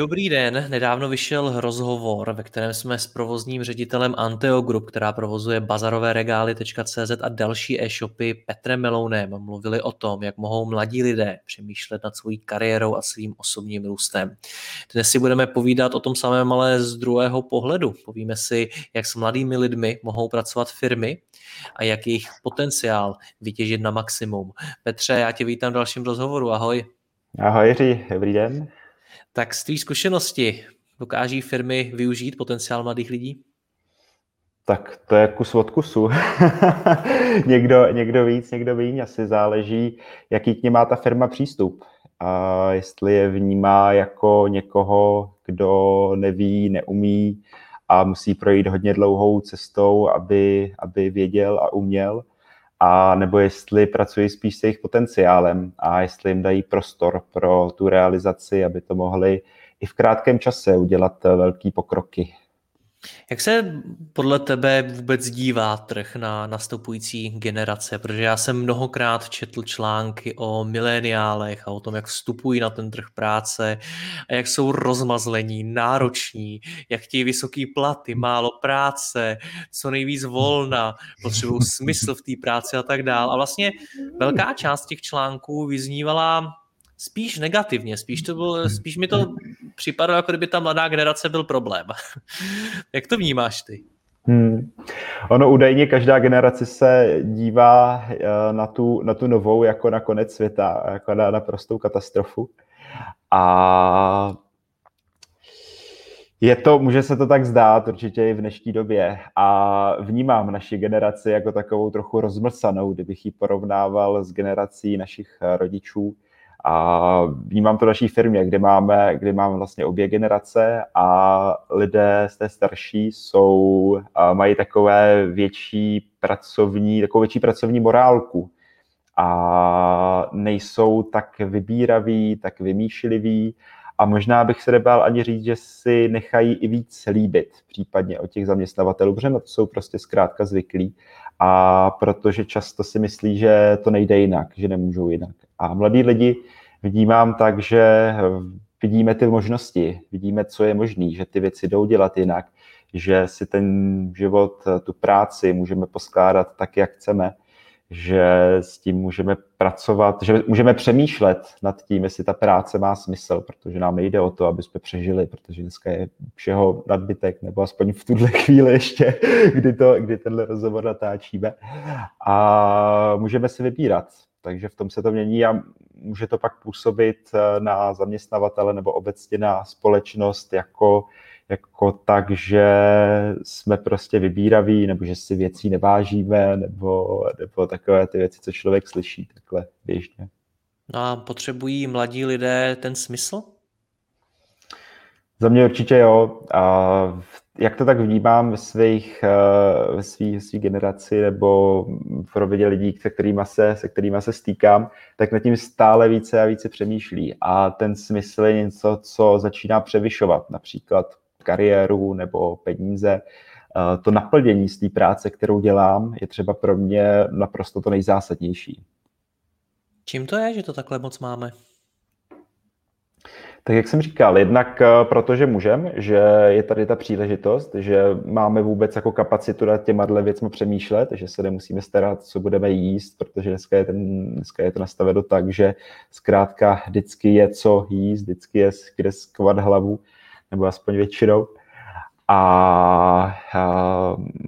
Dobrý den, nedávno vyšel rozhovor, ve kterém jsme s provozním ředitelem Anteo Group, která provozuje bazarové regály.cz a další e-shopy Petrem Melounem mluvili o tom, jak mohou mladí lidé přemýšlet nad svojí kariérou a svým osobním růstem. Dnes si budeme povídat o tom samém, ale z druhého pohledu. Povíme si, jak s mladými lidmi mohou pracovat firmy a jak jejich potenciál vytěžit na maximum. Petře, já tě vítám v dalším rozhovoru. Ahoj. Ahoj Jiří, dobrý den. Tak z té zkušenosti dokáží firmy využít potenciál mladých lidí? Tak to je kus od kusu. někdo, někdo víc, někdo méně. Asi záleží, jaký k ní má ta firma přístup. A jestli je vnímá jako někoho, kdo neví, neumí a musí projít hodně dlouhou cestou, aby, aby věděl a uměl, a nebo jestli pracují spíš s jejich potenciálem a jestli jim dají prostor pro tu realizaci, aby to mohli i v krátkém čase udělat velký pokroky. Jak se podle tebe vůbec dívá trh na nastupující generace? Protože já jsem mnohokrát četl články o mileniálech a o tom, jak vstupují na ten trh práce a jak jsou rozmazlení, nároční, jak chtějí vysoký platy, málo práce, co nejvíc volna, potřebují smysl v té práci a tak dále. A vlastně velká část těch článků vyznívala spíš negativně, spíš, to bylo, spíš mi to připadalo, jako kdyby ta mladá generace byl problém. Jak to vnímáš ty? Hmm. Ono údajně každá generace se dívá eh, na tu, na tu novou jako na konec světa, jako na naprostou katastrofu. A je to, může se to tak zdát určitě i v dnešní době a vnímám naši generaci jako takovou trochu rozmlsanou, kdybych ji porovnával s generací našich rodičů, a vnímám to naší firmě, kde máme, kde máme vlastně obě generace a lidé z té starší jsou, mají takové větší pracovní, takovou větší pracovní morálku. A nejsou tak vybíraví, tak vymýšliví. A možná bych se nebál ani říct, že si nechají i víc líbit, případně od těch zaměstnavatelů, protože na to jsou prostě zkrátka zvyklí. A protože často si myslí, že to nejde jinak, že nemůžou jinak. A mladí lidi vnímám tak, že vidíme ty možnosti, vidíme, co je možné, že ty věci jdou dělat jinak, že si ten život, tu práci můžeme poskládat tak, jak chceme, že s tím můžeme pracovat, že můžeme přemýšlet nad tím, jestli ta práce má smysl, protože nám nejde o to, aby jsme přežili, protože dneska je všeho nadbytek, nebo aspoň v tuhle chvíli ještě, kdy, to, kdy tenhle rozhovor natáčíme. A můžeme si vybírat. Takže v tom se to mění a může to pak působit eh, na zaměstnavatele nebo obecně na společnost jako, jako tak, že jsme prostě vybíraví, nebo že si věcí nevážíme, nebo, nebo takové ty věci, co člověk slyší takhle běžně. No a potřebují mladí lidé ten smysl? Za mě určitě jo. A jak to tak vnímám ve svých, eh, ve svých, svých generaci nebo v rovině lidí, se kterými se, se kterými se stýkám, tak nad tím stále více a více přemýšlí. A ten smysl je něco, co začíná převyšovat, například kariéru nebo peníze. Eh, to naplnění z té práce, kterou dělám, je třeba pro mě naprosto to nejzásadnější. Čím to je, že to takhle moc máme? Tak jak jsem říkal, jednak eh, protože můžem, že je tady ta příležitost, že máme vůbec jako kapacitu nad těma věcmi přemýšlet, že se nemusíme starat, co budeme jíst, protože dneska je, ten, dneska je to nastaveno tak, že zkrátka vždycky je co jíst, vždycky je kde skvat hlavu, nebo aspoň většinou. A,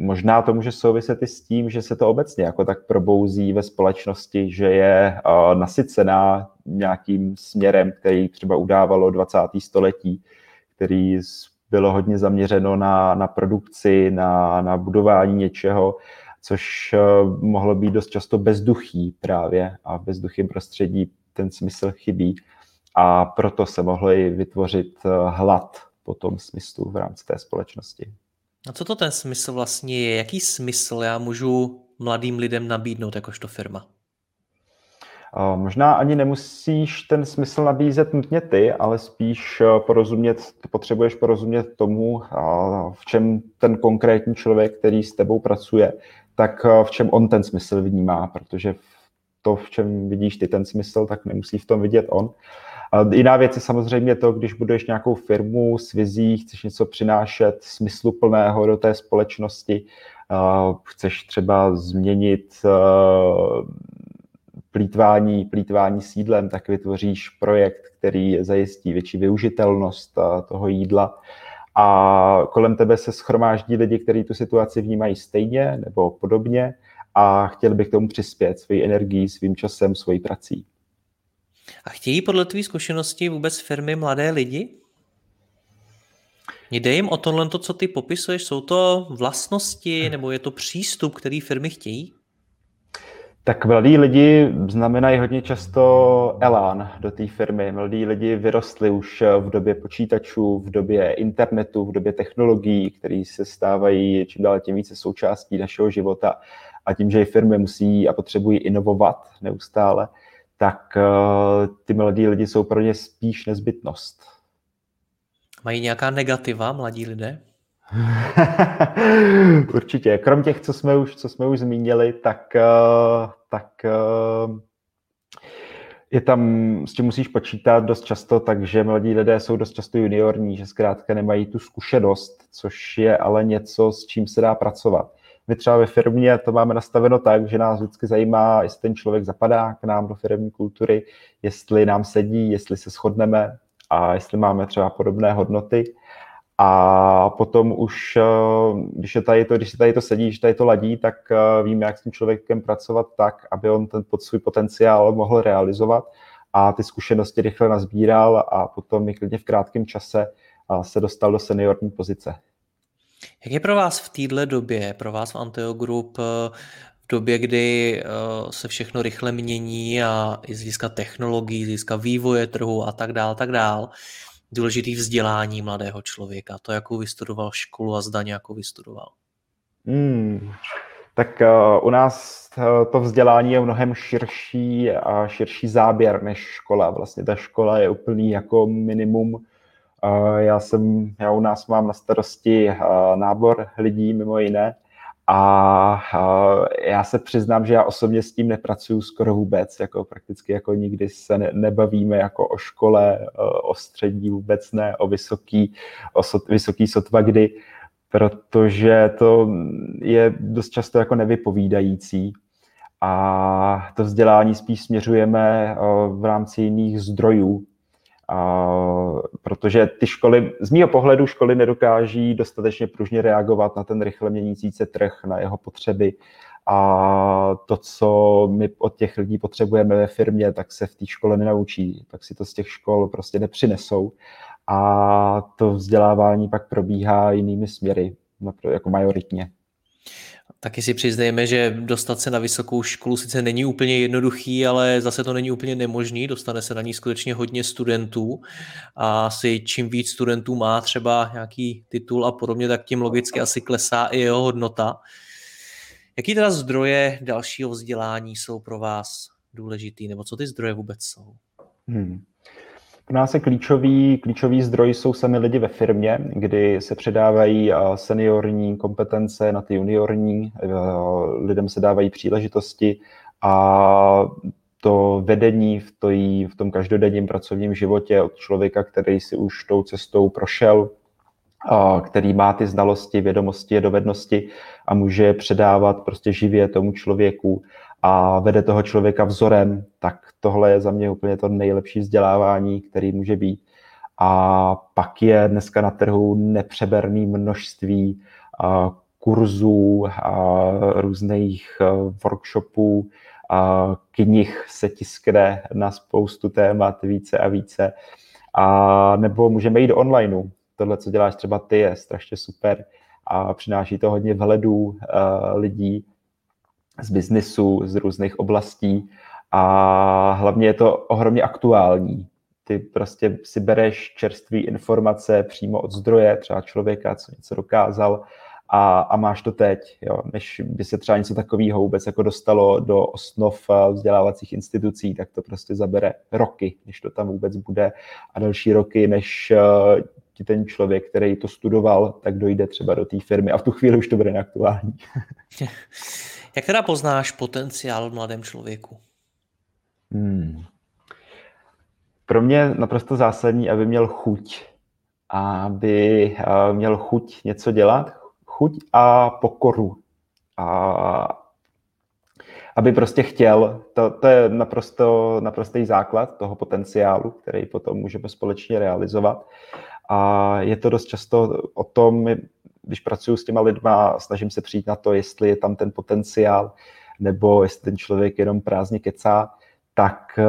možná to může souviset i s tím, že se to obecně jako tak probouzí ve společnosti, že je nasycená nějakým směrem, který třeba udávalo 20. století, který bylo hodně zaměřeno na, na produkci, na, na budování něčeho, což mohlo být dost často bezduchý právě a v bezduchém prostředí ten smysl chybí a proto se mohlo vytvořit hlad po tom smyslu v rámci té společnosti. A co to ten smysl vlastně je? Jaký smysl já můžu mladým lidem nabídnout jakožto firma? Možná ani nemusíš ten smysl nabízet nutně ty, ale spíš eh, porozumět, potřebuješ porozumět tomu, v čem ten konkrétní člověk, který s tebou pracuje, tak eh, v čem on ten smysl vnímá, protože to, v čem vidíš ty ten smysl, tak nemusí v tom vidět on. Jiná věc je samozřejmě to, když budeš nějakou firmu s vizí, chceš něco přinášet smysluplného do té společnosti, chceš třeba změnit plítvání, plítvání sídlem, tak vytvoříš projekt, který zajistí větší využitelnost toho jídla a kolem tebe se schromáždí lidi, kteří tu situaci vnímají stejně nebo podobně a chtěli by k tomu přispět svojí energií, svým časem, svojí prací. A chtějí podle tvé zkušenosti vůbec firmy mladé lidi? Jde jim o tohle, to, co ty popisuješ, jsou to vlastnosti nebo je to přístup, který firmy chtějí? Tak mladí lidi znamenají hodně často elán do té firmy. Mladí lidi vyrostli už v době počítačů, v době internetu, v době technologií, které se stávají čím dál tím více součástí našeho života. A tím, že firmy musí a potřebují inovovat neustále, tak uh, ty mladí lidi jsou pro ně spíš nezbytnost. Mají nějaká negativa mladí lidé? Určitě. Krom těch, co jsme už, co jsme už zmínili, tak, uh, tak uh, je tam, s tím musíš počítat dost často, takže mladí lidé jsou dost často juniorní, že zkrátka nemají tu zkušenost, což je ale něco, s čím se dá pracovat. My třeba ve firmě to máme nastaveno tak, že nás vždycky zajímá, jestli ten člověk zapadá k nám do firmní kultury, jestli nám sedí, jestli se shodneme a jestli máme třeba podobné hodnoty. A potom už, eh, když, je tady to, když se tady to sedí, když tady to ladí, tak eh, víme, jak s tím člověkem pracovat tak, aby on ten pod svůj potenciál mohl realizovat a ty zkušenosti rychle nazbíral a potom i klidně v krátkém čase eh, se dostal do seniorní pozice. Jak je pro vás v této době, pro vás v Anteo Group, eh, v době, kdy eh, se všechno rychle mění a i z hlediska technologií, z hlediska vývoje trhu a tak dál, tak dál, důležitý vzdělání mladého člověka, to, jakou vystudoval školu a zda nějakou vystudoval? Hmm. Tak uh, u nás to vzdělání je mnohem širší a širší záběr než škola. Vlastně ta škola je úplný jako minimum já jsem, já u nás mám na starosti nábor lidí mimo jiné. A já se přiznám, že já osobně s tím nepracuju skoro vůbec, jako prakticky jako nikdy se ne, nebavíme jako o škole, o střední vůbec ne, o vysoký, o so, vysoký sotva kdy, protože to je dost často jako nevypovídající. A to vzdělání spíš směřujeme v rámci jiných zdrojů, a, protože ty školy, z mého pohledu školy nedokáží dostatečně pružně reagovat na ten rychle měnící se trh, na jeho potřeby a to, co my od těch lidí potřebujeme ve firmě, tak se v té škole nenaučí, tak si to z těch škol prostě nepřinesou a to vzdělávání pak probíhá jinými směry, jako majoritně. Taky si přiznejme, že dostat se na vysokou školu sice není úplně jednoduchý, ale zase to není úplně nemožný. Dostane se na ní skutečně hodně studentů a asi čím víc studentů má třeba nějaký titul a podobně, tak tím logicky asi klesá i jeho hodnota. Jaký teda zdroje dalšího vzdělání jsou pro vás důležitý, nebo co ty zdroje vůbec jsou? Hmm. Pro nás je klíčový, klíčový zdroj jsou sami lidi ve firmě, kdy se předávají seniorní kompetence na ty juniorní, lidem se dávají příležitosti a to vedení v, tý, v tom každodenním pracovním životě od člověka, který si už tou cestou prošel, který má ty znalosti, vědomosti, dovednosti a může předávat prostě živě tomu člověku a vede toho člověka vzorem, tak tohle je za mě úplně to nejlepší vzdělávání, který může být. A pak je dneska na trhu nepřeberný množství kurzů, různých workshopů, a knih se tiskne na spoustu témat více a více. A nebo můžeme jít do onlineu. tohle, co děláš třeba ty, je strašně super a přináší to hodně vhledů uh, lidí z biznisu, z různých oblastí a hlavně je to ohromně aktuální. Ty prostě si bereš čerstvé informace přímo od zdroje, třeba člověka, co něco dokázal a, a máš to teď, jo. než by se třeba něco takového vůbec jako dostalo do osnov eh, vzdělávacích institucí, tak to prostě zabere roky, než to tam vůbec bude a další roky, než uh, ti ten člověk, který to studoval, tak dojde třeba do té firmy a v tu chvíli už to bude neaktuální. Jak teda poznáš potenciál v mladém člověku? Hmm. Pro mě naprosto zásadní, aby měl chuť. Aby eh, měl chuť něco dělat, chuť a pokoru. A aby prostě chtěl, to, to je naprosto, naprostý základ toho potenciálu, který potom můžeme společně realizovat. A je to dost často o tom, když pracuji s těma lidma, snažím se přijít na to, jestli je tam ten potenciál, nebo jestli ten člověk jenom prázdně kecá, tak uh,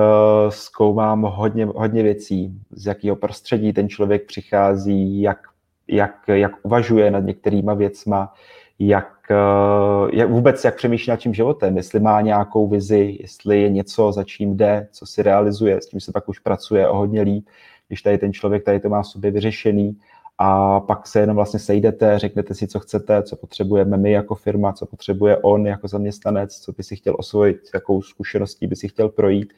zkoumám hodně, hodně věcí, z jakého prostředí ten člověk přichází, jak, jak, jak uvažuje nad některýma věcma, jak, uh, jak vůbec jak přemýšlí nad tím životem, jestli má nějakou vizi, jestli je něco, za čím jde, co si realizuje, s tím se pak už pracuje o hodně líp, když tady ten člověk tady to má v sobě vyřešený a pak se jenom vlastně sejdete, řeknete si, co chcete, co potřebujeme my jako firma, co potřebuje on jako zaměstnanec, co by si chtěl osvojit, jakou zkušeností by si chtěl projít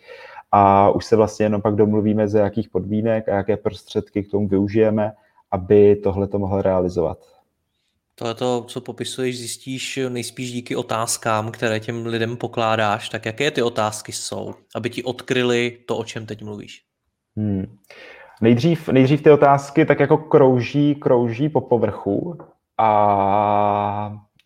a už se vlastně jenom pak domluvíme, ze jakých podmínek a jaké prostředky k tomu využijeme, aby tohle to mohlo realizovat. Tohle to, co popisuješ, zjistíš nejspíš díky otázkám, které těm lidem pokládáš. Tak jaké ty otázky jsou, aby ti odkryli to, o čem teď mluvíš? Hmm. Nejdřív, nejdřív ty otázky tak jako krouží, krouží po povrchu a,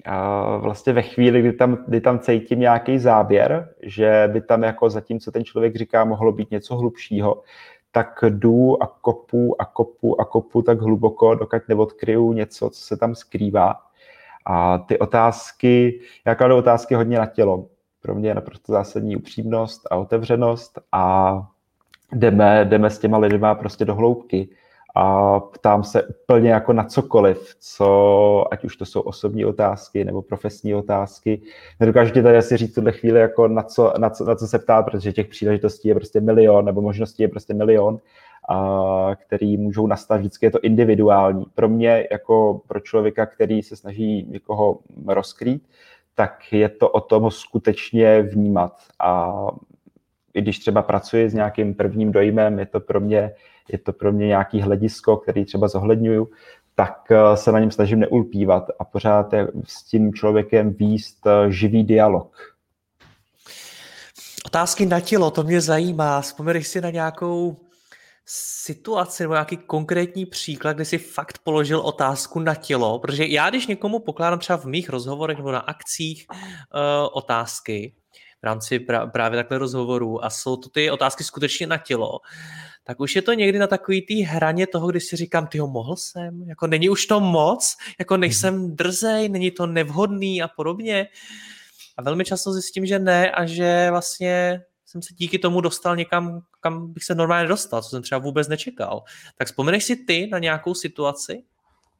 a vlastně ve chvíli, kdy tam, kdy tam cítím nějaký záběr, že by tam jako zatím, co ten člověk říká, mohlo být něco hlubšího, tak jdu a kopu a kopu a kopu tak hluboko, dokud neodkryju něco, co se tam skrývá. A ty otázky, já kladu otázky hodně na tělo. Pro mě je naprosto zásadní upřímnost a otevřenost a jdeme, jdeme s těma lidma prostě do hloubky a ptám se úplně jako na cokoliv, co, ať už to jsou osobní otázky nebo profesní otázky. Nedokážu ti tady asi říct tuhle chvíli, jako na co, na, co, na co se ptát, protože těch příležitostí je prostě milion, nebo možností je prostě milion, a, který můžou nastat, vždycky je to individuální. Pro mě, jako pro člověka, který se snaží někoho rozkrýt, tak je to o tom skutečně vnímat a i když třeba pracuji s nějakým prvním dojmem, je to pro mě, je to pro mě nějaký hledisko, který třeba zohledňuju, tak eh, se na něm snažím neulpívat a pořád je s tím člověkem výst eh, živý dialog. Otázky na tělo, to mě zajímá. Vzpomeneš si na nějakou situaci nebo nějaký konkrétní příklad, kdy si fakt položil otázku na tělo, protože já, když někomu pokládám třeba v mých rozhovorech nebo na akcích uh, otázky, v rámci právě takhle rozhovorů a jsou to ty otázky skutečně na tělo, tak už je to někdy na takový té hraně toho, kdy si říkám, ty ho mohl jsem, jako není už to moc, jako nejsem mhm. drzej, není to nevhodný a podobně. A velmi často zjistím, že ne a že vlastně jsem se díky tomu dostal někam, kam bych se normálně dostal, co jsem třeba vůbec nečekal. Tak vzpomeneš si ty na nějakou situaci?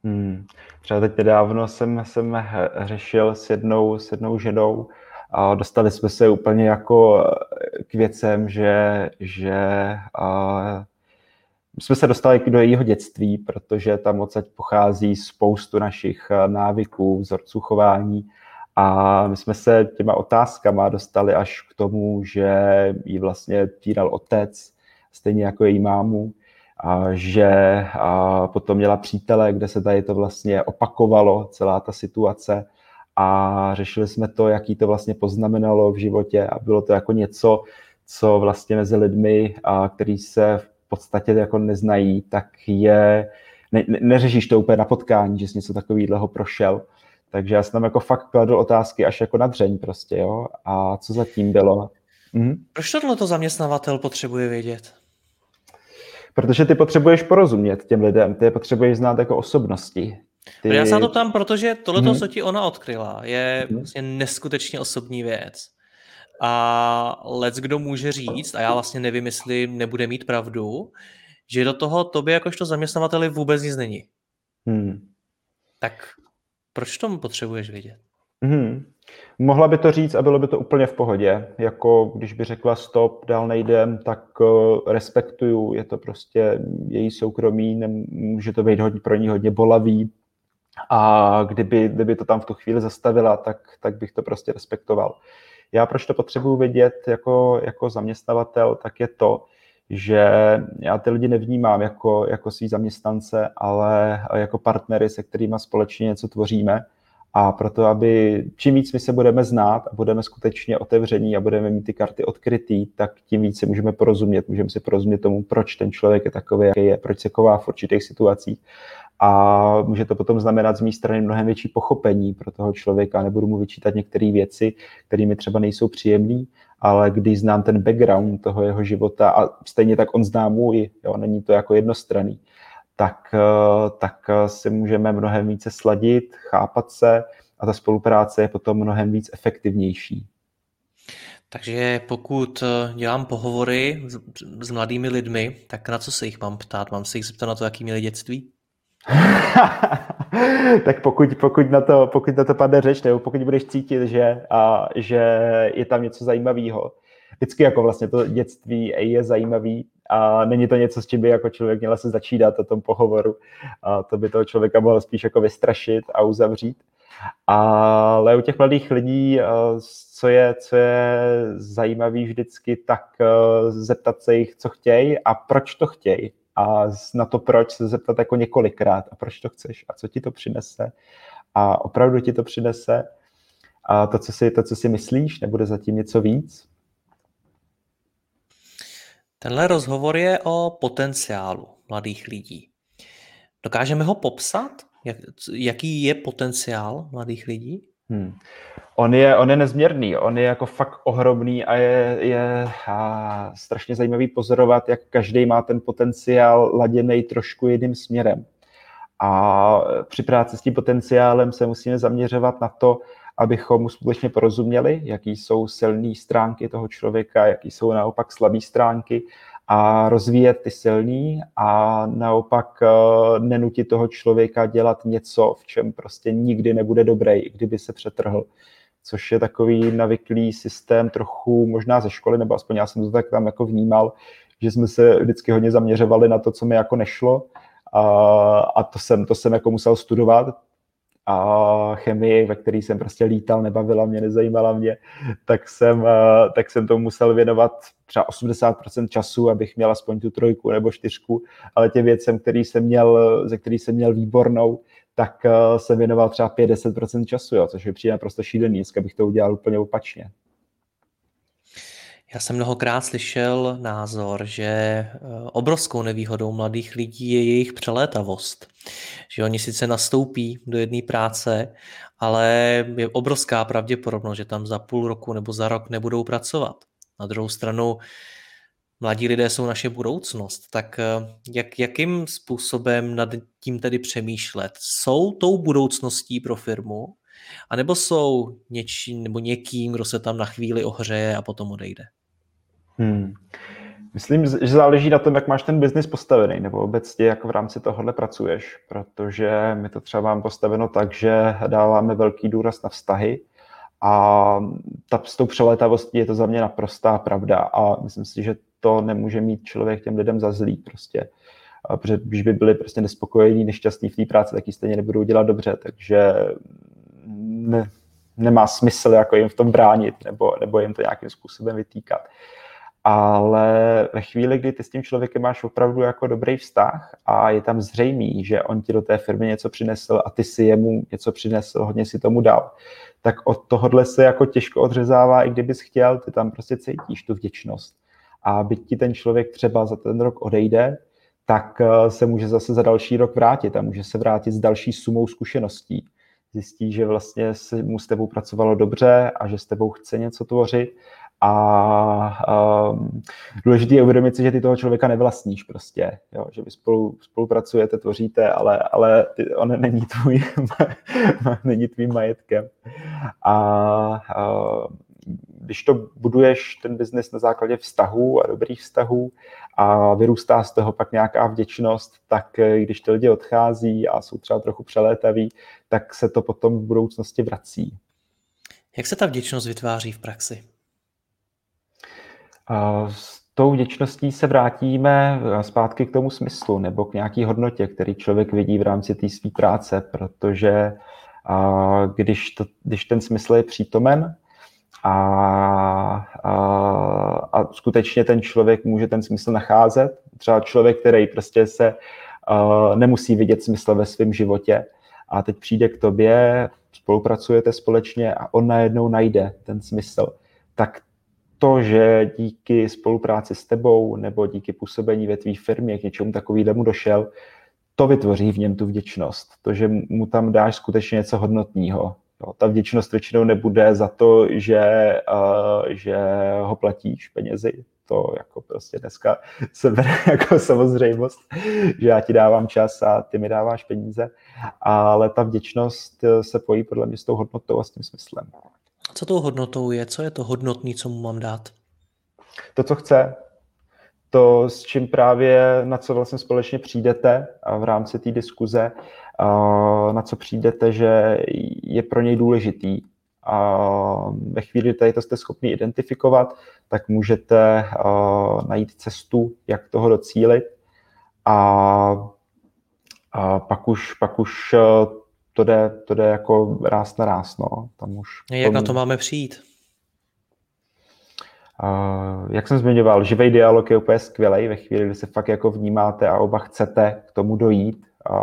Hmm. Třeba teď nedávno jsem, jsem řešil s jednou, s jednou ženou, a dostali jsme se úplně jako eh, k věcem, že, že a, jsme se dostali do jejího dětství, protože tam odsaď pochází spoustu našich eh, návyků, vzorců chování. A my jsme se těma otázkama dostali až k tomu, že jí vlastně týral otec, stejně jako její mámu, a že a potom měla přítele, kde se tady to vlastně opakovalo, celá ta situace a řešili jsme to, jaký to vlastně poznamenalo v životě a bylo to jako něco, co vlastně mezi lidmi, a který se v podstatě jako neznají, tak je, ne, neřešíš to úplně na potkání, že jsi něco takového prošel. Takže já jsem tam jako fakt kladl otázky až jako na dřeň prostě, jo. A co zatím bylo? Mhm. Proč tohle zaměstnavatel potřebuje vědět? Protože ty potřebuješ porozumět těm lidem, ty je potřebuješ znát jako osobnosti. Ty... Já se na to ptám, protože tohle, hmm. co ti ona odkryla, je hmm. vlastně neskutečně osobní věc. A lec kdo může říct, a já vlastně nevím, jestli nebude mít pravdu, že do toho tobě jakožto zaměstnavateli vůbec nic není. Hmm. Tak proč tomu potřebuješ vědět? Hmm. Mohla by to říct a bylo by to úplně v pohodě. Jako když by řekla stop, dál nejdem, tak uh, respektuju, je to prostě její soukromí, může to být hodně, pro ní hodně bolavý. A kdyby, kdyby to tam v tu chvíli zastavila, tak, tak bych to prostě respektoval. Já proč to potřebuji vědět jako, jako zaměstnavatel, tak je to, že já ty lidi nevnímám jako, jako svý zaměstnance, ale jako partnery, se kterými společně něco tvoříme. A proto, aby čím víc my se budeme znát a budeme skutečně otevření a budeme mít ty karty odkrytý, tak tím víc si můžeme porozumět. Můžeme si porozumět tomu, proč ten člověk je takový, jaký je, proč se ková v určitých situacích. A může to potom znamenat z mé strany mnohem větší pochopení pro toho člověka. Nebudu mu vyčítat některé věci, které mi třeba nejsou příjemné, ale když znám ten background toho jeho života a stejně tak on zná můj, jo, není to jako jednostranný, tak, eh, tak eh, si můžeme mnohem více sladit, chápat se a ta spolupráce je potom mnohem víc efektivnější. Takže pokud eh, dělám pohovory s, mladými lidmi, tak na co se jich mám ptát? Mám se jich zeptat na to, jaký měli dětství? tak pokud, pokud, na to, pokud na to padne řeč, nebo pokud budeš cítit, že, a, že je tam něco zajímavého, vždycky jako vlastně to dětství je zajímavý a není to něco, s čím by jako člověk měl se začínat o tom pohovoru. A to by toho člověka mohlo spíš jako vystrašit a uzavřít. Ale u těch mladých lidí, co je, co je zajímavý vždycky, tak zeptat se jich, co chtějí a proč to chtějí a na to proč se zeptat jako několikrát a proč to chceš a co ti to přinese a opravdu ti to přinese a to, co si, to, co si myslíš, nebude zatím něco víc. Tenhle rozhovor je o potenciálu mladých lidí. Dokážeme ho popsat? Jak, jaký je potenciál mladých lidí? Hmm. On je, on je nezměrný, on je jako fakt ohromný a je, je a strašně zajímavý pozorovat, jak každý má ten potenciál laděný trošku jiným směrem. A při práci s tím potenciálem se musíme zaměřovat na to, abychom mu skutečně porozuměli, jaký jsou silné stránky toho člověka, jaký jsou naopak slabé stránky a rozvíjet ty silný a naopak uh, nenutit toho člověka dělat něco, v čem prostě nikdy nebude dobrý, kdyby se přetrhl. Což je takový navyklý systém trochu možná ze školy, nebo aspoň já jsem to tak tam jako vnímal, že jsme se vždycky hodně zaměřovali na to, co mi jako nešlo a, a to jsem, to jsem jako musel studovat, a chemii, ve které jsem prostě lítal, nebavila mě, nezajímala mě, tak jsem, eh, tak jsem tomu musel věnovat třeba 80% času, abych měl aspoň tu trojku nebo čtyřku, ale těm věcem, který jsem měl, ze který jsem měl výbornou, tak eh, jsem věnoval třeba 50% času, jo, což je přijde naprosto šílený, dneska bych to udělal úplně opačně. Já jsem mnohokrát slyšel názor, že eh, obrovskou nevýhodou mladých lidí je jejich přelétavost. Že oni sice nastoupí do jedné práce, ale je obrovská pravděpodobnost, že tam za půl roku nebo za rok nebudou pracovat. Na druhou stranu, mladí lidé jsou naše budoucnost, tak eh, jak, jakým způsobem nad tím tedy přemýšlet? Jsou tou budoucností pro firmu, anebo jsou něčím nebo někým, kdo se tam na chvíli ohřeje a potom odejde? Hmm. Myslím, že záleží na tom, jak máš ten biznis postavený, nebo obecně jak v rámci tohohle pracuješ, protože my to třeba mám postaveno tak, že dáváme velký důraz na vztahy a ta, s tou přelétavostí je to za mě naprostá pravda a myslím si, že to nemůže mít člověk těm lidem za zlý prostě. Protože když by byli prostě nespokojení, nešťastní v té práci, tak ji stejně nebudou dělat dobře, takže ne, nemá smysl jako jim v tom bránit nebo, nebo jim to nějakým způsobem vytýkat ale ve chvíli, kdy ty s tím člověkem máš opravdu jako dobrý vztah a je tam zřejmý, že on ti do té firmy něco přinesl a ty si jemu něco přinesl, hodně si tomu dal, tak od tohohle se jako těžko odřezává, i kdybys chtěl, ty tam prostě cítíš tu vděčnost. A byť ti ten člověk třeba za ten rok odejde, tak eh, se může zase za další rok vrátit a může se vrátit s další sumou zkušeností. Zjistí, že vlastně si mu s tebou pracovalo dobře a že s tebou chce něco tvořit a um, důležité je uvědomit si, že ty toho člověka nevlastníš prostě, jo? že vy spolu, spolupracujete, tvoříte, ale, ale ty, on není tvůj, není tvým majetkem. A, a když to buduješ ten biznis na základě vztahů a dobrých vztahů a vyrůstá z toho pak nějaká vděčnost, tak eh, když ty lidi odchází a jsou třeba trochu přelétaví, tak se to potom v budoucnosti vrací. Jak se ta vděčnost vytváří v praxi? S tou vděčností se vrátíme zpátky k tomu smyslu nebo k nějaký hodnotě, který člověk vidí v rámci té své práce, protože když, to, když ten smysl je přítomen a, a, a skutečně ten člověk může ten smysl nacházet, třeba člověk, který prostě se uh, nemusí vidět smysl ve svém životě a teď přijde k tobě, spolupracujete společně a on najednou najde ten smysl, tak to, že díky spolupráci s tebou nebo díky působení ve tvý firmě k něčemu takovému došel, to vytvoří v něm tu vděčnost. To, že mu tam dáš skutečně něco hodnotného. Jo, ta vděčnost většinou nebude za to, že, uh, že ho platíš penězi. To jako prostě dneska se bere jako samozřejmost, že já ti dávám čas a ty mi dáváš peníze, ale ta vděčnost se pojí podle mě s tou hodnotou a s tím smyslem. Co tou hodnotou je? Co je to hodnotný, co mu mám dát? To, co chce. To, s čím právě, na co vlastně společně přijdete v rámci té diskuze, na co přijdete, že je pro něj důležitý. A ve chvíli, kdy to jste schopni identifikovat, tak můžete najít cestu, jak toho docílit. A, a pak už, pak už to jde, to jde jako ráz na ráz, no. Tam už Jak tom... na to máme přijít? Uh, jak jsem zmiňoval, živý dialog je úplně skvělý ve chvíli, kdy se fakt jako vnímáte a oba chcete k tomu dojít uh,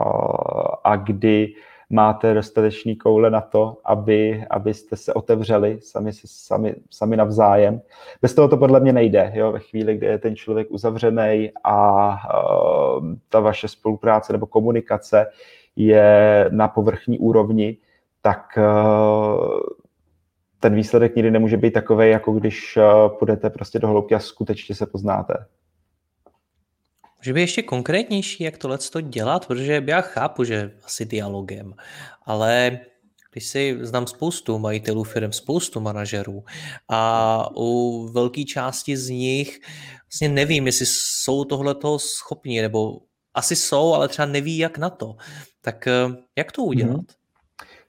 a kdy máte dostatečný koule na to, aby, abyste se otevřeli sami, sami, sami navzájem. Bez toho to podle mě nejde. Jo? Ve chvíli, kdy je ten člověk uzavřený a uh, ta vaše spolupráce nebo komunikace je na povrchní úrovni, tak eh, ten výsledek nikdy nemůže být takový, jako když eh, půjdete prostě do hloubky a skutečně se poznáte. Může být ještě konkrétnější, jak tohle to dělat, protože já chápu, že asi dialogem, ale když si znám spoustu majitelů firm, spoustu manažerů a u velké části z nich vlastně nevím, jestli jsou tohleto schopni, nebo asi jsou, ale třeba neví, jak na to. Tak eh, jak to udělat? Hmm.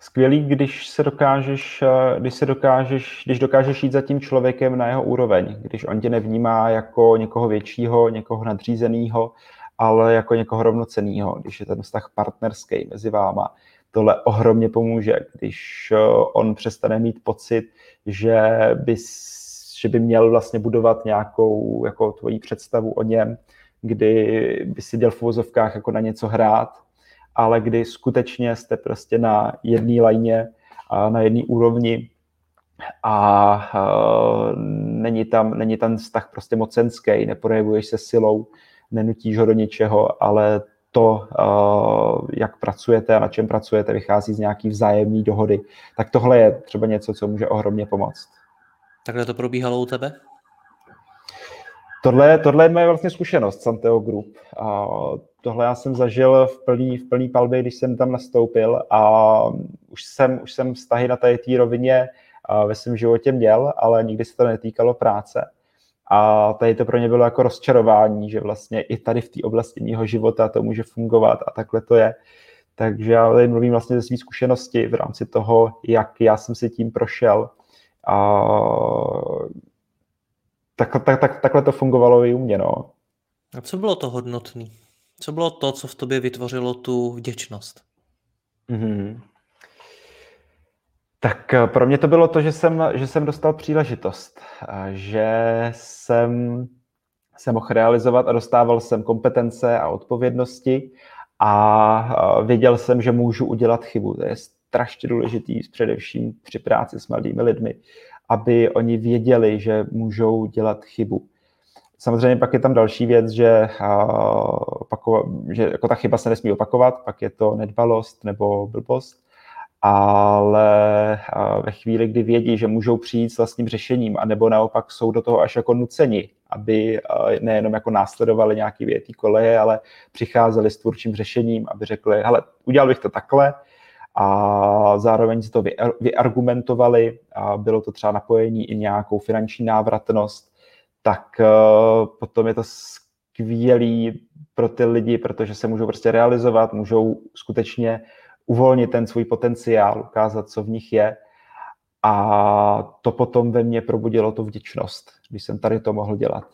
Skvělý, když se dokážeš, eh, když se dokážeš, když dokážeš jít za tím člověkem na jeho úroveň, když on tě nevnímá jako někoho většího, někoho nadřízeného, ale jako někoho rovnoceného, když je ten vztah partnerský mezi váma. Tohle ohromně pomůže, když eh, on přestane mít pocit, že by, že by měl vlastně budovat nějakou jako tvoji představu o něm, kdy by si děl v uvozovkách jako na něco hrát, ale kdy skutečně jste prostě na jedné lajně a na jedné úrovni a uh, není, tam, není tam vztah prostě mocenský, neprojevuješ se silou, nenutíš ho do ničeho, ale to, uh, jak pracujete a na čem pracujete, vychází z nějaký vzájemné dohody. Tak tohle je třeba něco, co může ohromně pomoct. Takhle to probíhalo u tebe? Tohle, tohle je moje vlastně zkušenost Santiago Group. A tohle já jsem zažil v plný, v plný palbě, když jsem tam nastoupil a už jsem, už jsem vztahy na té rovině ve svém životě měl, ale nikdy se to netýkalo práce. A tady to pro ně bylo jako rozčarování, že vlastně i tady v té oblasti mého života to může fungovat a takhle to je. Takže já tady mluvím vlastně ze své zkušenosti v rámci toho, jak já jsem si tím prošel a tak, tak, tak, takhle to fungovalo i u mě, no. A co bylo to hodnotné? Co bylo to, co v tobě vytvořilo tu vděčnost? Mm-hmm. Tak eh, pro mě to bylo to, že jsem, že jsem dostal příležitost, že jsem se mohl realizovat a dostával jsem kompetence a odpovědnosti a věděl jsem, že můžu udělat chybu. To je strašně důležitý, především při práci s mladými lidmi, aby oni věděli, že můžou dělat chybu. Samozřejmě pak je tam další věc, že, opakovat, že jako ta chyba se nesmí opakovat, pak je to nedbalost nebo blbost, ale ve chvíli, kdy vědí, že můžou přijít s vlastním řešením, anebo naopak jsou do toho až jako nuceni, aby nejenom jako následovali nějaký větý koleje, ale přicházeli s tvůrčím řešením, aby řekli, hele, udělal bych to takhle, a zároveň si to vyargumentovali a bylo to třeba napojení i nějakou finanční návratnost, tak potom je to skvělý pro ty lidi, protože se můžou prostě realizovat, můžou skutečně uvolnit ten svůj potenciál, ukázat, co v nich je. A to potom ve mně probudilo tu vděčnost, když jsem tady to mohl dělat.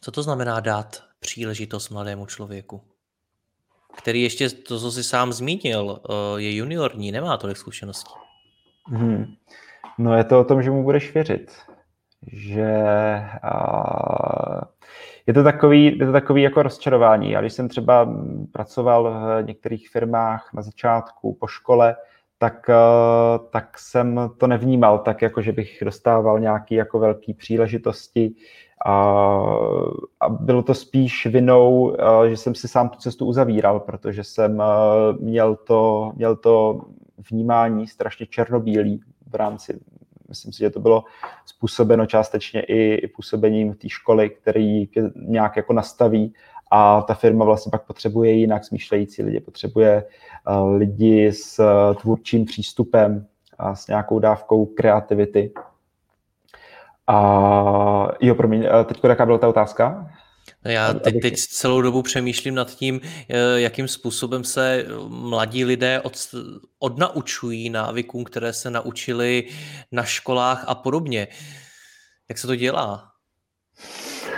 Co to znamená dát příležitost mladému člověku? Který ještě, to, co jsi sám zmínil, eh, je juniorní, nemá tolik zkušeností. Hmm. No je to o tom, že mu budeš věřit. Že je to takový, je to takový jako rozčarování. Já když jsem třeba pracoval v některých firmách na začátku po škole, tak, tak jsem to nevnímal tak, jako že bych dostával nějaké jako velké příležitosti a, a bylo to spíš vinou, že jsem si sám tu cestu uzavíral, protože jsem měl to, měl to vnímání strašně černobílý v rámci Myslím si, že to bylo způsobeno částečně i, působením té školy, který nějak jako nastaví a ta firma vlastně pak potřebuje jinak smýšlející lidi, potřebuje uh, lidi s uh, tvůrčím přístupem a s nějakou dávkou kreativity. A jo, promiň, teď jaká byla ta otázka? No já teď, teď celou dobu přemýšlím nad tím, eh, jakým způsobem se mladí lidé od, odnaučují návykům, které se naučili na školách a podobně. Jak se to dělá?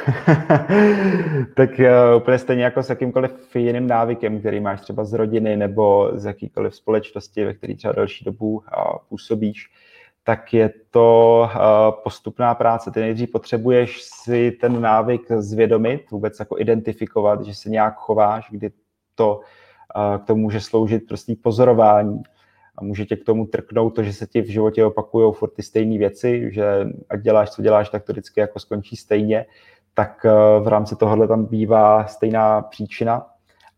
tak uh, úplně stejně jako s jakýmkoliv jiným návykem, který máš třeba z rodiny nebo z jakýkoliv společnosti, ve který třeba další dobu uh, působíš, tak je to uh, postupná práce. Ty nejdřív potřebuješ si ten návyk zvědomit, vůbec jako identifikovat, že se nějak chováš, kdy to uh, k tomu může sloužit prostě pozorování. A může tě k tomu trknout to, že se ti v životě opakují furt ty stejné věci, že ať děláš, co děláš, tak to vždycky jako skončí stejně, tak uh, v rámci tohohle tam bývá stejná příčina.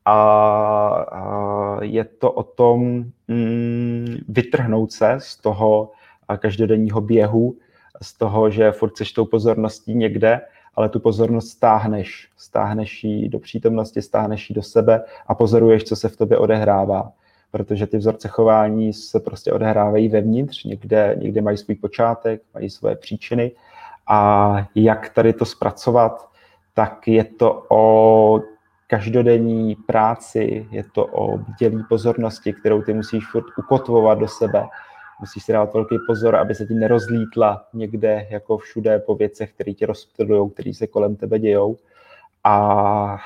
A je to o tom mm, vytrhnout se z toho každodenního běhu, z toho, že furt seš tou pozorností někde, ale tu pozornost stáhneš. Stáhneš ji do přítomnosti, stáhneš ji do sebe a pozoruješ, co se v tobě odehrává. Protože ty vzorce chování se prostě odehrávají vevnitř, někde, někde mají svůj počátek, mají svoje příčiny. A jak tady to zpracovat, tak je to o každodenní práci, je to o bdělý pozornosti, kterou ty musíš furt ukotvovat do sebe, musíš si dát velký pozor, aby se ti nerozlítla někde jako všude po věcech, které tě rozptilují, které se kolem tebe dějou. A,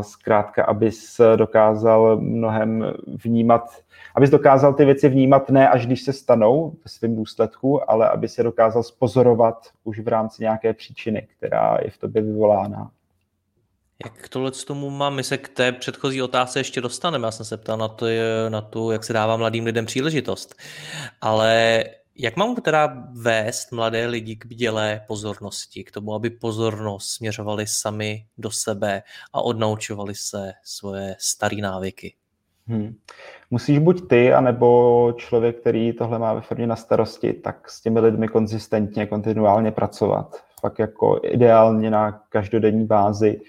zkrátka, abys dokázal mnohem vnímat, abys dokázal ty věci vnímat ne až když se stanou ve svém důsledku, ale aby se dokázal spozorovat už v rámci nějaké příčiny, která je v tobě vyvolána. Jak tohle k tomu mám? My se k té předchozí otázce ještě dostaneme. Já jsem se ptal na to, na to, jak se dává mladým lidem příležitost. Ale jak mám teda vést mladé lidi k bdělé pozornosti, k tomu, aby pozornost směřovali sami do sebe a odnaučovali se svoje staré návyky? Hmm. Musíš buď ty, anebo člověk, který tohle má ve firmě na starosti, tak s těmi lidmi konzistentně, kontinuálně pracovat. Fakt jako ideálně na každodenní bázi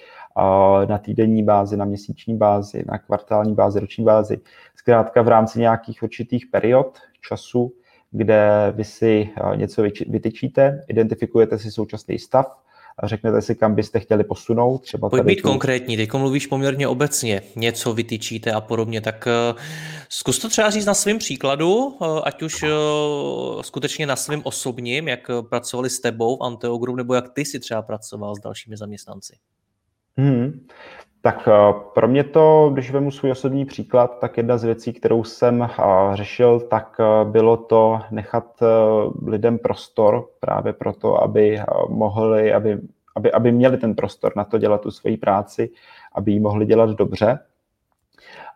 na týdenní bázi, na měsíční bázi, na kvartální bázi, roční bázi. Zkrátka v rámci nějakých určitých period času, kde vy si něco vytyčíte, identifikujete si současný stav, a řeknete si, kam byste chtěli posunout. Třeba Pojď být tu... konkrétní, teď mluvíš poměrně obecně, něco vytyčíte a podobně, tak uh, zkus to třeba říct na svém příkladu, uh, ať už skutečně na svém osobním, jak pracovali s tebou v Anteo Group, nebo jak ty si třeba pracoval s dalšími zaměstnanci. Hmm. Tak eh, pro mě to, když vemu svůj osobní příklad, tak jedna z věcí, kterou jsem eh, řešil, tak eh, bylo to nechat lidem prostor právě proto, aby mohli, aby, aby, aby měli ten prostor na to dělat tu svoji práci, aby ji mohli dělat dobře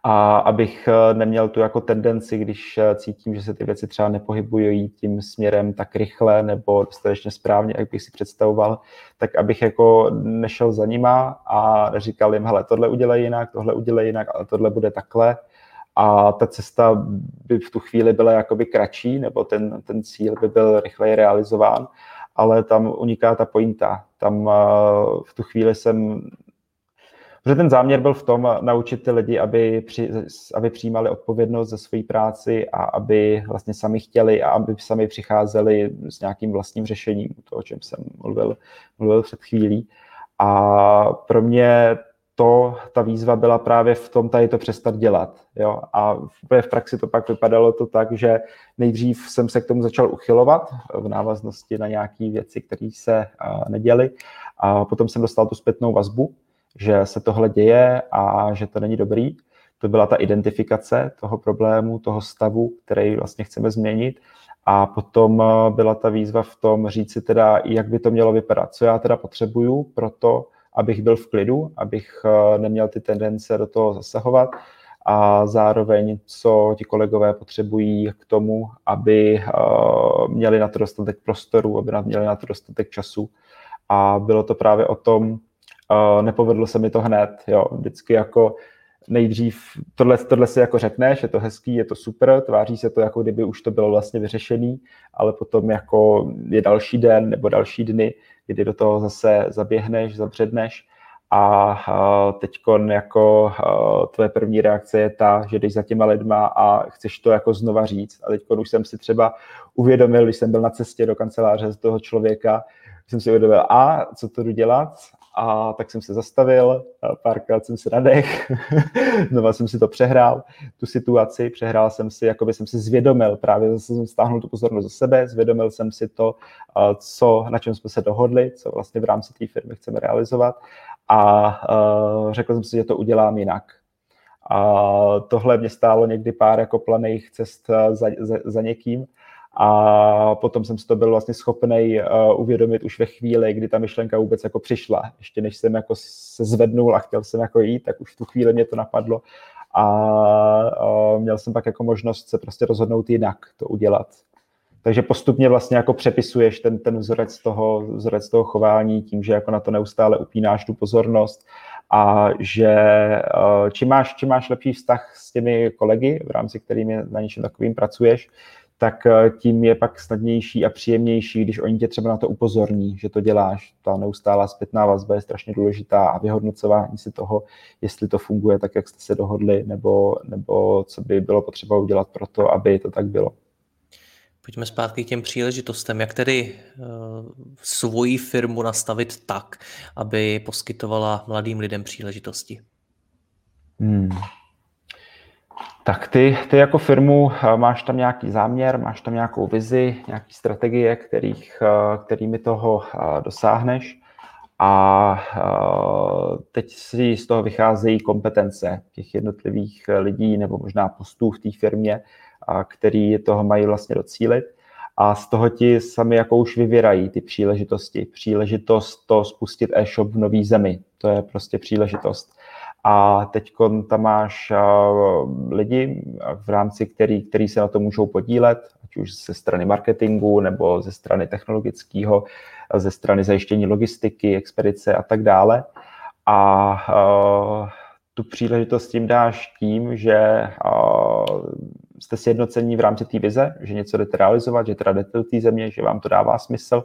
a abych eh, neměl tu jako tendenci, když eh, cítím, že se ty věci třeba nepohybují tím směrem tak rychle nebo dostatečně správně, jak bych si představoval, tak abych jako nešel za nima a říkal jim, hele, tohle udělej jinak, tohle udělej jinak, ale tohle bude takhle. A ta cesta by v tu chvíli byla jakoby kratší, nebo ten, ten cíl by byl rychleji realizován, ale tam uniká ta pointa. Tam uh, v tu chvíli jsem Protože ten záměr byl v tom naučit ty lidi, aby, při, aby přijímali odpovědnost za svoji práci a aby vlastně sami chtěli a aby sami přicházeli s nějakým vlastním řešením, to, o čem jsem mluvil, mluvil před chvílí. A pro mě to, ta výzva byla právě v tom tady to přestat dělat. Jo? A v praxi to pak vypadalo to tak, že nejdřív jsem se k tomu začal uchylovat v návaznosti na nějaké věci, které se neděly. A potom jsem dostal tu zpětnou vazbu, že se tohle děje a že to není dobrý. To byla ta identifikace toho problému, toho stavu, který vlastně chceme změnit. A potom byla ta výzva v tom říct si teda, jak by to mělo vypadat, co já teda potřebuju pro to, abych byl v klidu, abych eh, neměl ty tendence do toho zasahovat a zároveň, co ti kolegové potřebují k tomu, aby eh, měli na to dostatek prostoru, aby měli na to dostatek času. A bylo to právě o tom, nepovedlo se mi to hned, jo, vždycky jako nejdřív tohle, tohle si jako řekneš, je to hezký, je to super, tváří se to, jako kdyby už to bylo vlastně vyřešený, ale potom jako je další den nebo další dny, kdy do toho zase zaběhneš, zabředneš a teď jako tvoje první reakce je ta, že jdeš za těma lidma a chceš to jako znova říct. A teď už jsem si třeba uvědomil, když jsem byl na cestě do kanceláře z toho člověka, jsem si uvědomil, a co to jdu dělat? A tak jsem se zastavil, párkrát jsem se nadech, znova jsem si to přehrál, tu situaci, přehrál jsem si, jako by jsem si zvědomil, právě zase jsem stáhnul tu pozornost do sebe, zvědomil jsem si to, co, na čem jsme se dohodli, co vlastně v rámci té firmy chceme realizovat. A řekl jsem si, že to udělám jinak. A tohle mě stálo někdy pár jako planých cest za, za, za někým, a potom jsem si to byl vlastně schopný uh, uvědomit už ve chvíli, kdy ta myšlenka vůbec jako přišla. Ještě než jsem jako se zvednul a chtěl jsem jako jít, tak už v tu chvíli mě to napadlo a uh, měl jsem pak jako možnost se prostě rozhodnout jinak to udělat. Takže postupně vlastně jako přepisuješ ten, ten vzorec, toho, vzorec toho chování tím, že jako na to neustále upínáš tu pozornost a že uh, čím máš, čím máš lepší vztah s těmi kolegy, v rámci kterými na něčem takovým pracuješ, tak eh, tím je pak snadnější a příjemnější, když oni tě třeba na to upozorní, že to děláš. Ta neustálá zpětná vazba je strašně důležitá a vyhodnocování si toho, jestli to funguje tak, jak jste se dohodli, nebo, nebo co by bylo potřeba udělat pro to, aby to tak bylo. Pojďme zpátky k těm příležitostem. Jak tedy uh, svoji firmu nastavit tak, aby poskytovala mladým lidem příležitosti? Hmm. Tak ty, ty jako firmu eh, máš tam nějaký záměr, máš tam nějakou vizi, nějaký strategie, kterých, eh, kterými toho eh, dosáhneš a teď si z toho vycházejí kompetence těch jednotlivých lidí nebo možná postů v té firmě, který toho mají vlastně docílit. A z toho ti sami jako už vyvěrají ty příležitosti. Příležitost to spustit e-shop v nový zemi, to je prostě příležitost a teď tam máš lidi v rámci, který, který se na to můžou podílet, ať už ze strany marketingu nebo ze strany technologického, ze strany zajištění logistiky, expedice a tak dále. A tu příležitost tím dáš tím, že jste sjednocení v rámci té vize, že něco jdete realizovat, že teda jdete do té země, že vám to dává smysl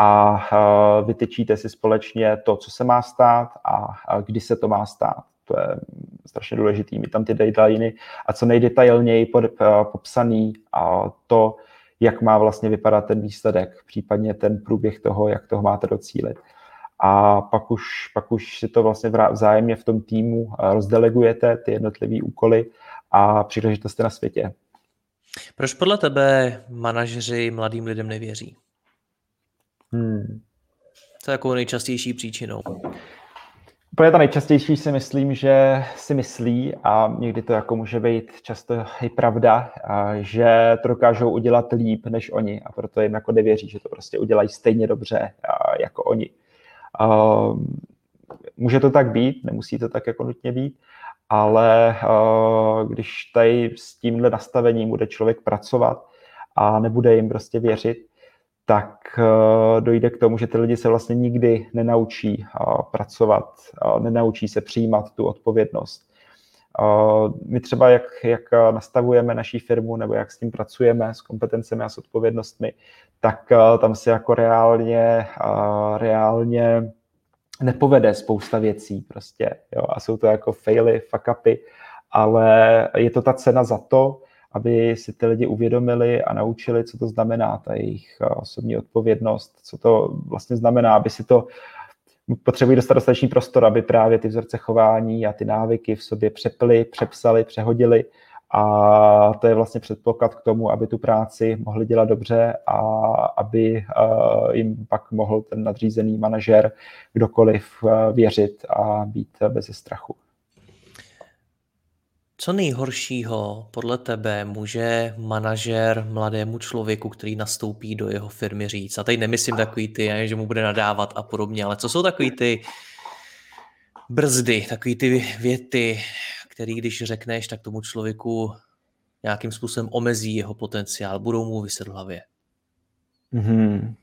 a vytyčíte si společně to, co se má stát a kdy se to má stát. To je strašně důležitý, mít tam ty detaily a co nejdetailněji popsaný a to, jak má vlastně vypadat ten výsledek, případně ten průběh toho, jak toho máte docílit. A pak už, pak už si to vlastně vzájemně v tom týmu rozdelegujete, ty jednotlivé úkoly a příležitosti na světě. Proč podle tebe manažeři mladým lidem nevěří? Hmm. To je jako nejčastější příčinou. Úplně ta nejčastější si myslím, že si myslí, a někdy to jako může být často i pravda, že to dokážou udělat líp než oni a proto jim jako nevěří, že to prostě udělají stejně dobře jako oni. Může to tak být, nemusí to tak jako nutně být, ale když tady s tímhle nastavením bude člověk pracovat a nebude jim prostě věřit, tak eh, dojde k tomu, že ty lidi se vlastně nikdy nenaučí eh, pracovat, eh, nenaučí se přijímat tu odpovědnost. My třeba, jak, jak nastavujeme naší firmu nebo jak s tím pracujeme, s kompetencemi a s odpovědnostmi, tak tam si jako reálně, reálně nepovede spousta věcí prostě, jo, a jsou to jako faily, fuck upy, ale je to ta cena za to, aby si ty lidi uvědomili a naučili, co to znamená, ta jejich eh, osobní odpovědnost, co to vlastně znamená, aby si to potřebují dostat dostatečný prostor, aby právě ty vzorce chování a ty návyky v sobě přepli, přepsali, přehodili a to je vlastně předpoklad k tomu, aby tu práci mohli dělat dobře a aby eh, jim pak mohl ten nadřízený manažer kdokoliv eh, věřit a být bez strachu. Co nejhoršího podle tebe může manažer mladému člověku, který nastoupí do jeho firmy říct? A teď nemyslím takový ty, že mu bude nadávat a podobně, ale co jsou takový ty brzdy, takový ty věty, který když řekneš, tak tomu člověku nějakým způsobem omezí jeho potenciál, budou mu vyset v hlavě. Hmm.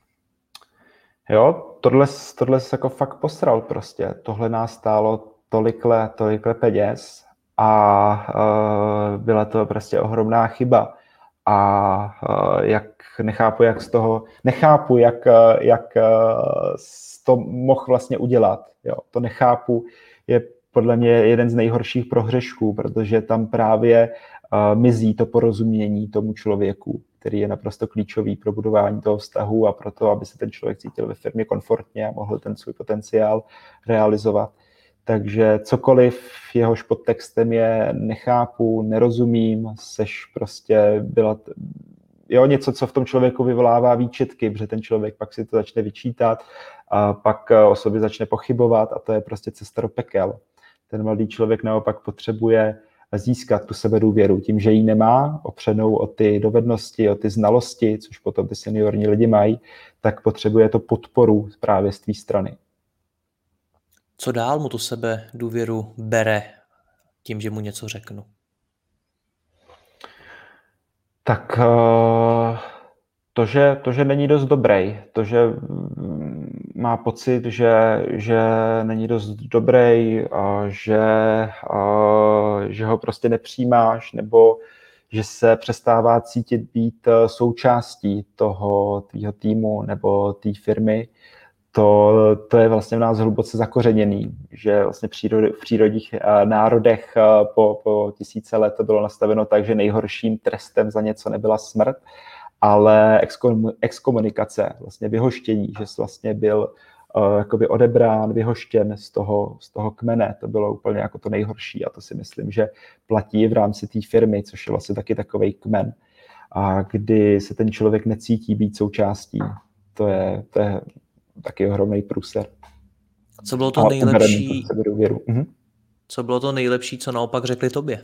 Jo, tohle, tohle se jako fakt posral prostě. Tohle nás stálo tolikle, tolikle peněz a uh, byla to prostě ohromná chyba. A uh, jak nechápu, jak z toho, nechápu, jak, jak uh, to mohl vlastně udělat. Jo, to nechápu, je podle mě jeden z nejhorších prohřešků, protože tam právě uh, mizí to porozumění tomu člověku, který je naprosto klíčový pro budování toho vztahu a pro to, aby se ten člověk cítil ve firmě komfortně a mohl ten svůj potenciál realizovat. Takže cokoliv jehož podtextem je nechápu, nerozumím, seš prostě byla jo, něco, co v tom člověku vyvolává výčitky, protože ten člověk pak si to začne vyčítat a pak o sobě začne pochybovat a to je prostě cesta do pekel. Ten mladý člověk naopak potřebuje získat tu sebedůvěru tím, že ji nemá, opřenou o ty dovednosti, o ty znalosti, což potom ty seniorní lidi mají, tak potřebuje to podporu právě z tvý strany. Co dál mu tu sebe důvěru bere tím, že mu něco řeknu? Tak uh to, že, to, že není dost dobrý, to, že má pocit, že, že není dost dobrý, a že, a, že ho prostě nepřijímáš, nebo že se přestává cítit být e, součástí toho tvýho týmu nebo té firmy, to, to je vlastně v nás hluboce zakořeněný, že vlastně v přírodních e, národech e, po, po tisíce let to bylo nastaveno tak, že nejhorším trestem za něco nebyla smrt, ale exkomunikace, vlastně vyhoštění, že jsi vlastně byl uh, jakoby odebrán, vyhoštěn z toho, z toho kmene, to bylo úplně jako to nejhorší a to si myslím, že platí v rámci té firmy, což je vlastně taky takový kmen, a kdy se ten člověk necítí být součástí. To je, to je taky ohromný průser. Co bylo to a nejlepší? Mhm. Co bylo to nejlepší, co naopak řekli tobě?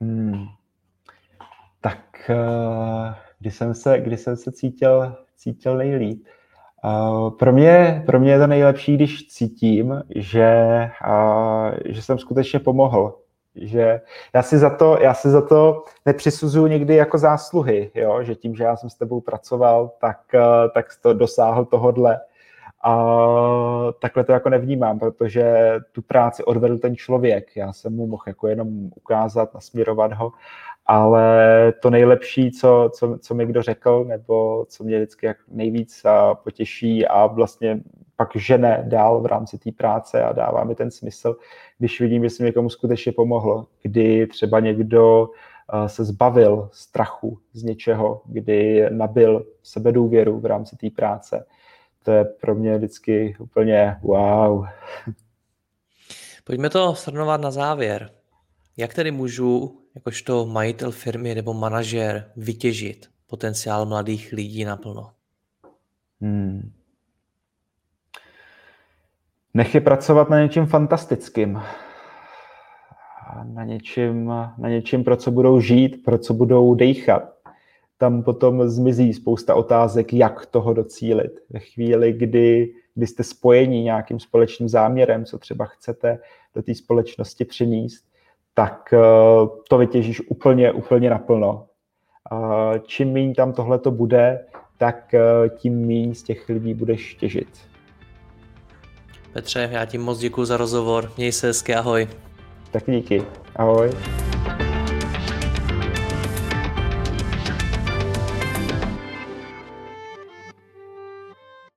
Hmm. Tak uh, kdy jsem se, kdy jsem se cítil, cítil nejlíp? Uh, pro, mě, pro mě je to nejlepší, když cítím, že, uh, že jsem skutečně pomohl. Že já si za to, já si za to nepřisuzuju někdy jako zásluhy, jo? že tím, že já jsem s tebou pracoval, tak, uh, tak to dosáhl tohodle. A takhle to jako nevnímám, protože tu práci odvedl ten člověk. Já jsem mu mohl jako jenom ukázat, nasměrovat ho, ale to nejlepší, co, co, co mi kdo řekl, nebo co mě vždycky jak nejvíc potěší a vlastně pak žene dál v rámci té práce a dává mi ten smysl, když vidím, že jsem někomu skutečně pomohlo, kdy třeba někdo se zbavil strachu z něčeho, kdy nabil sebedůvěru v rámci té práce, to je pro mě vždycky úplně wow. Pojďme to shrnovat na závěr. Jak tedy můžu, jakožto majitel firmy nebo manažer, vytěžit potenciál mladých lidí naplno? Hmm. Nech je pracovat na něčem fantastickým. Na něčem, na něčem, pro co budou žít, pro co budou dejchat tam potom zmizí spousta otázek, jak toho docílit. Ve chvíli, kdy, kdy jste spojení nějakým společným záměrem, co třeba chcete do té společnosti přinést, tak eh, to vytěžíš úplně, úplně naplno. Čím méně tam tohle to bude, tak eh, tím méně z těch lidí budeš těžit. Petře, já ti moc děkuji za rozhovor. Měj se hezky, ahoj. Tak díky. Ahoj.